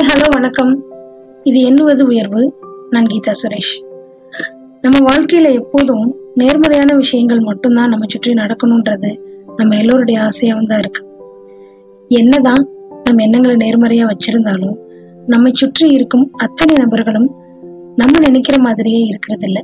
Hi hello வணக்கம். இது எண்ணுவது உயர்வு. நான் கீதா சுரேஷ். நம்ம வாழ்க்கையில எப்போதும் நேர்மறையான விஷயங்கள் மட்டும்தான் நம்ம சுற்றி நடக்கணும்ன்றது நம்ம எல்லோருடைய ஆசையாவும் தான் இருக்கு. என்னதான் நம்ம எண்ணங்களை நேர்மறையா வச்சிருந்தாலும் நம்மை சுற்றி இருக்கும் அத்தனை நபர்களும் நம்ம நினைக்கிற மாதிரியே இருக்கிறது இல்லை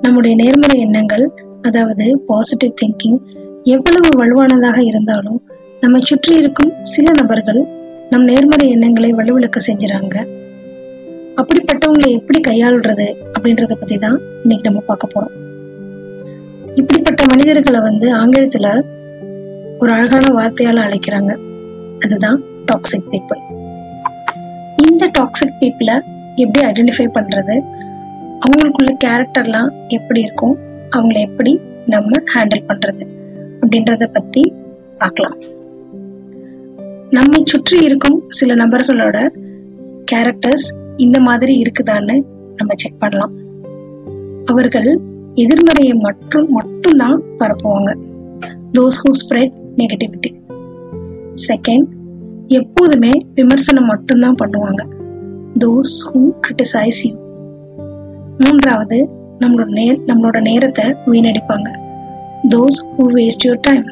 நம்முடைய நேர்மறை எண்ணங்கள் அதாவது பாசிட்டிவ் திங்கிங் எவ்வளவு வலுவானதாக இருந்தாலும் நம்மை சுற்றி இருக்கும் சில நபர்கள் நம் நேர்மறை எண்ணங்களை வலுவிழக்க செஞ்சுறாங்க. அப்படிப்பட்டவங்களை எப்படி கையாளுறது அப்படின்றத பத்தி தான் இன்னைக்கு நம்ம பார்க்க போறோம். இப்படிப்பட்ட மனிதர்களை வந்து ஆங்கிலத்துல ஒரு அழகான வார்த்தையால அழைக்கிறாங்க. அதுதான் டாக்ஸிக் பீப்புள் இந்த டாக்ஸிக் பீப்புளை எப்படி ஐடென்டிஃபை பண்றது? அவங்களுக்குள்ள கேரக்டர்லாம் எப்படி இருக்கும்? அவங்கள எப்படி நம்ம ஹேண்டில் பண்றது? அப்படின்றத பத்தி பார்க்கலாம். நம்மை சுற்றி இருக்கும் சில நபர்களோட கேரக்டர்ஸ் இந்த மாதிரி இருக்குதான்னு நம்ம செக் பண்ணலாம். அவர்கள் எதிர்மறையை மட்டும் மட்டும்தான் பரப்புவாங்க. Those who spread negativity second எப்போதுமே விமர்சனம் மட்டும்தான் பண்ணுவாங்க. தோஸ் ஹூ கிரிட்டிசைஸ் யூ மூன்றாவது நம்மளோட நே நம்மளோட நேரத்தை வீணடிப்பாங்க. Those who waste your time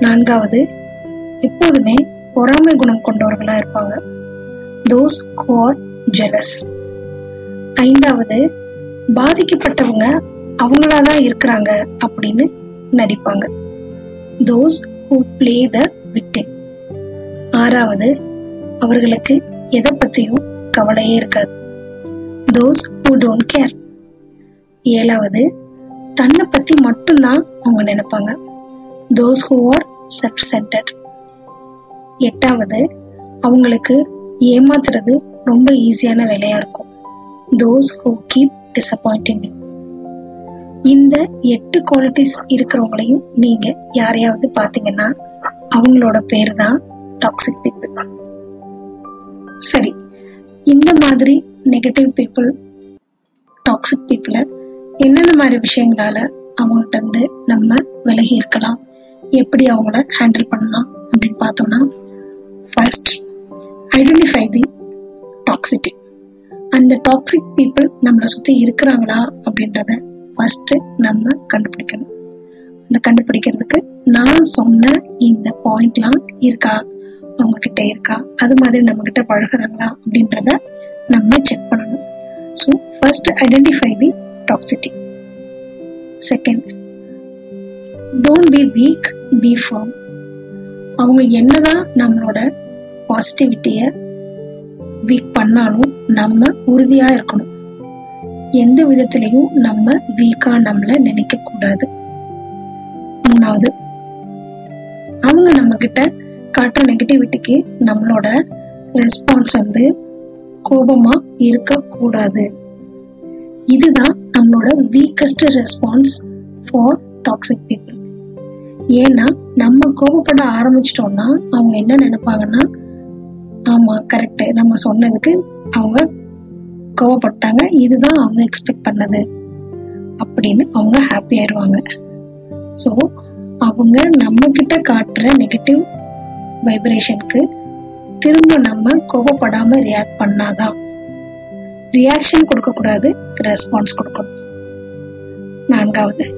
நான்காவது எப்போதுமே பொறாமை குணம் கொண்டவர்களா இருப்பாங்க. தோஸ் ஹூ ஜெலஸ் ஐந்தாவது பாதிக்கப்பட்டவங்க அவங்களாதான் இருக்கிறாங்க அப்படின்னு நடிப்பாங்க. Those who play the victim ஆறாவது அவர்களுக்கு எதை பத்தியும் கவலையே இருக்காது. தோஸ் ஹூ டோன்ட் கேர் ஏழாவது தன்னை பத்தி மட்டும்தான் அவங்க நினைப்பாங்க. Those who are self centred எட்டாவது அவங்களுக்கு ஏமாத்துறது ரொம்ப ஈஸியான வேலையா இருக்கும். தோஸ் ஹூ கீப் டிசப்பாயிண்டிங் இந்த எட்டு குவாலிட்டிஸ் இருக்கிறவங்களையும் நீங்க யாரையாவது பாத்தீங்கன்னா அவங்களோட பேர் தான் டாக்ஸிக் பீப்புள் சரி இந்த மாதிரி நெகட்டிவ் பீப்புள் டாக்ஸிக் பீப்புளை என்னென்ன மாதிரி விஷயங்களால அவங்கள்ட்ட இருந்து நம்ம விலகி இருக்கலாம்? எப்படி அவங்கள ஹேண்டில் பண்ணலாம் அப்படின்னு பார்த்தோம்னா ஃபர்ஸ்ட் ஐடென்டிஃபை தி டாக்ஸிட்டி அந்த டாக்ஸிக் பீப்புள் நம்மளை சுற்றி இருக்கிறாங்களா அப்படின்றத ஃபர்ஸ்ட் நம்ம கண்டுபிடிக்கணும். அந்த கண்டுபிடிக்கிறதுக்கு நான் சொன்ன இந்த பாயிண்ட்லாம் இருக்கா? அவங்க கிட்ட இருக்கா? அது மாதிரி நம்ம கிட்ட பழகுறாங்களா? அப்படின்றத நம்ம செக் பண்ணணும். So first identify the toxicity second don't be weak be firm அவங்க என்னதான் நம்மளோட பாசிட்டிவிட்டிய வீக் பண்ணாலும் நம்ம உறுதியா இருக்கணும். எந்த விதத்திலையும் நம்ம வீக்கா நம்மளை நினைக்க கூடாது. மூணாவது அவங்க நம்ம கிட்ட காட்டுற நெகட்டிவிட்டிக்கு நம்மளோட ரெஸ்பான்ஸ் வந்து கோபமா இருக்கக்கூடாது. இதுதான் நம்மளோட weakest response for toxic people ஏன்னா நம்ம கோபப்பட ஆரம்பிச்சிட்டோம்னா அவங்க என்ன நினைப்பாங்கன்னா ஆமா கரெக்ட் நம்ம சொன்னதுக்கு அவங்க கோவப்பட்டாங்க. இதுதான் அவங்க எக்ஸ்பெக்ட் பண்ணது அப்படின்னு அவங்க ஹாப்பி ஆயிடுவாங்க ஸோ அவங்க நம்ம கிட்ட காட்டுற நெகட்டிவ் வைப்ரேஷனுக்கு திரும்ப நம்ம கோபப்படாம ரியாக்ட் பண்ணாதான் ரியாக்ஷன் கொடுக்கக்கூடாது ரெஸ்பான்ஸ் கொடுக்கணும். நான்காவது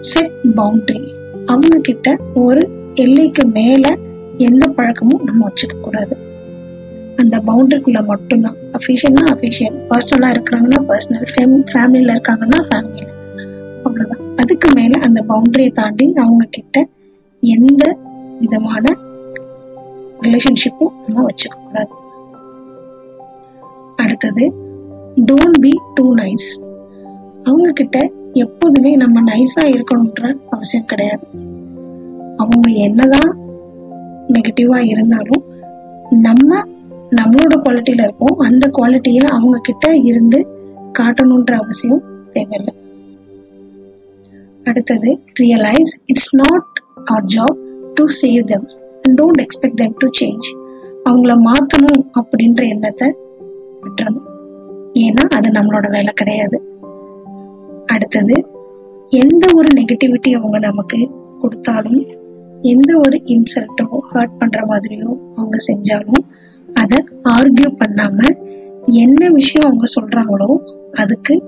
செட் பவுண்டரி அவங்க கிட்ட ஒரு எல்லைக்கு மேல எந்த பழக்கமும் நம்ம வச்சுக்க கூடாது. அந்த பவுண்டரிக்குள்ள மட்டும்தான். அஃபிஷியல்னா அஃபிஷியல் பர்சனலா இருக்கிறாங்கன்னா பர்சனல் ஃபேமிலியில இருக்காங்கன்னா ஃபேமிலியில அவ்வளவுதான். அதுக்கு மேல அந்த பவுண்டரியை தாண்டி அவங்க கிட்ட எந்த விதமான ரிலேஷன்ஷிப்பும் நம்ம வச்சுக்க கூடாது. அடுத்தது டோன்ட் பி டூ நைஸ் அவங்க கிட்ட எப்போதுமே நம்ம நைஸா இருக்கணும்ன்ற அவசியம் கிடையாது. அவங்க என்னதான் நெகட்டிவா இருந்தாலும் நம்ம நம்மளோட குவாலிட்டியில இருப்போம். அந்த குவாலிட்டிய அவங்க கிட்ட இருந்து காட்டணும்ன்ற அவசியம் தேவையில்லை. அடுத்தது realise it's not our job to save them don't expect them to change அவங்கள மாத்தணும் அப்படின்ற எண்ணத்தை விட்டுறணும். ஏன்னா அது நம்மளோட வேலை கிடையாது. அடுத்தது எந்த ஒரு நெகட்டிவிட்டி அவங்க நமக்கு கொடுத்தாலும் எந்த ஒரு இன்சல்ட்டோ ஹர்ட் பண்ற மாதிரியோ அவங்க செஞ்சாலும் அதை ஆர்கியூ பண்ணாம என்ன விஷயம் அவங்க சொல்றாங்களோ அதுக்கு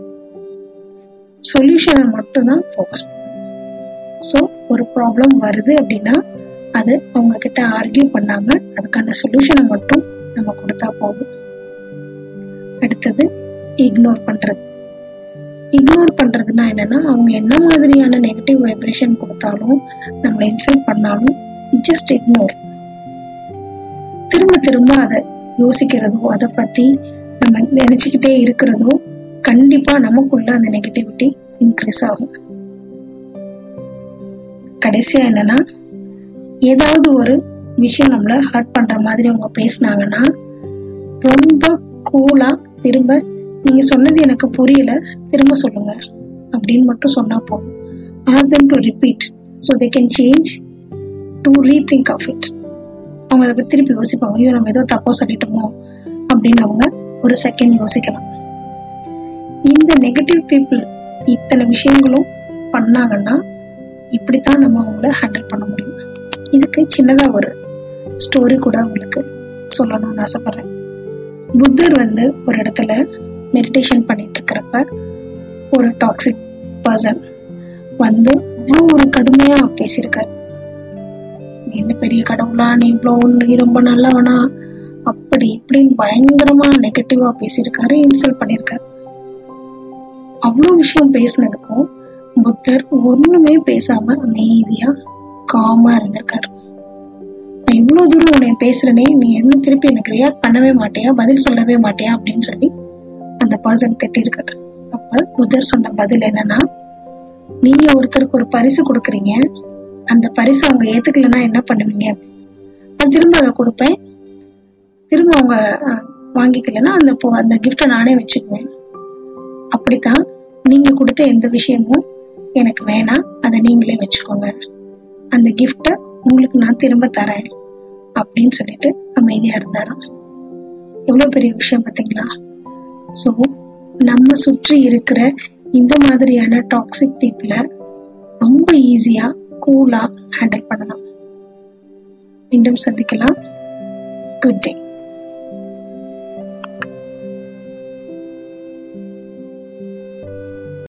சொல்யூஷனை மட்டும்தான் ஃபோக்கஸ் பண்ணணும். ஸோ ஒரு ப்ராப்ளம் வருது அப்படின்னா அது அவங்க கிட்ட ஆர்கியூ பண்ணாம அதுக்கான சொல்யூஷனை மட்டும் நம்ம கொடுத்தா போதும். அடுத்தது இக்னோர் பண்றது. இக்னோர் பண்றதுன்னா என்னன்னா அவங்க என்ன மாதிரியான நெகட்டிவ் வைப்ரேஷன் கொடுத்தாலும் நம்மளை இன்சல்ட் பண்ணாலும் ஜஸ்ட் இக்னோர் திரும்ப திரும்ப அதை யோசிக்கிறதோ அதை பத்தி நம்ம நினைச்சுக்கிட்டே இருக்கிறதோ கண்டிப்பா நமக்குள்ள அந்த நெகட்டிவிட்டி இன்க்ரீஸ் ஆகும். கடைசியா என்னன்னா ஏதாவது ஒரு விஷயம் நம்மள ஹர்ட் பண்ற மாதிரி அவங்க பேசினாங்கன்னா ரொம்ப கூலா திரும்ப நீங்க சொன்னது எனக்கு புரியல. திரும்ப சொல்லுங்க. அப்படின்னு மட்டும் சொன்னா போதும். Ask them to repeat so they can change to rethink of it அவங்க அதை பற்றி திருப்பி யோசிப்பாங்க. ஐயோ நம்ம ஏதோ தப்போ சொல்லிட்டோமோ? அப்படின்னு அவங்க ஒரு செகண்ட் யோசிக்கலாம். இந்த நெகட்டிவ் பீப்புள் இத்தனை விஷயங்களும் பண்ணாங்கன்னா இப்படித்தான் நம்ம அவங்கள ஹேண்டில் பண்ண முடியும். இதுக்கு சின்னதா ஒரு ஸ்டோரி கூட உங்களுக்கு சொல்லணும்னு ஆசைப்படுறேன். புத்தர் வந்து ஒரு இடத்துல மெடிடேஷன் பண்ணிட்டு இருக்கிறப்ப ஒரு டாக்ஸிக் பர்சன் வந்து இவ்வளோ ஒரு கடுமையா பேசியிருக்காரு. நீ என்ன பெரிய கடவுளா? நீ இவ்வளோ நீ ரொம்ப நல்லவனா? அப்படி இப்படின்னு பயங்கரமா நெகட்டிவா பேசியிருக்காரு இன்சல்ட் பண்ணியிருக்காரு. அவ்வளோ விஷயம் பேசினதுக்கும் புத்தர் ஒண்ணுமே பேசாம அமைதியா காமா இருந்திருக்காரு. நான் இவ்வளவு தூரம் உன்னை பேசுறனே நீ என்ன திருப்பி எனக்கு ரியாக்ட் பண்ணவே மாட்டியா? பதில் சொல்லவே மாட்டியா? அப்படின்னு சொல்லி அந்த பர்சன் திட்டிருக்காரு. அப்ப புத்தர் சொன்ன பதில் என்னன்னா நீங்க ஒருத்தருக்கு ஒரு பரிசு கொடுக்குறீங்க. அந்த பரிசு அவங்க ஏத்துக்கலைன்னா என்ன பண்ணுவீங்க? நான் திரும்ப அதை கொடுப்பேன். திரும்ப அவங்க வாங்கிக்கலன்னா வாங்கிக்கலைன்னா அந்த அந்த கிஃப்டை நானே வச்சுக்குவேன். அப்படித்தான் நீங்க கொடுத்த எந்த விஷயமும் எனக்கு வேணாம். அதை நீங்களே வச்சுக்கோங்க. அந்த கிஃப்டை உங்களுக்கு நான் திரும்ப தரேன். அப்படின்னு சொல்லிட்டு அமைதியா இருந்தாராம். எவ்வளவு பெரிய விஷயம் பாத்தீங்களா சோ நம்ம சுற்றி இருக்கிற இந்த மாதிரியான டாக்ஸிக் பீப்புளை ரொம்ப ஈஸியா கூலா ஹேண்டில் பண்ணலாம். மீண்டும் சந்திக்கலாம். Good day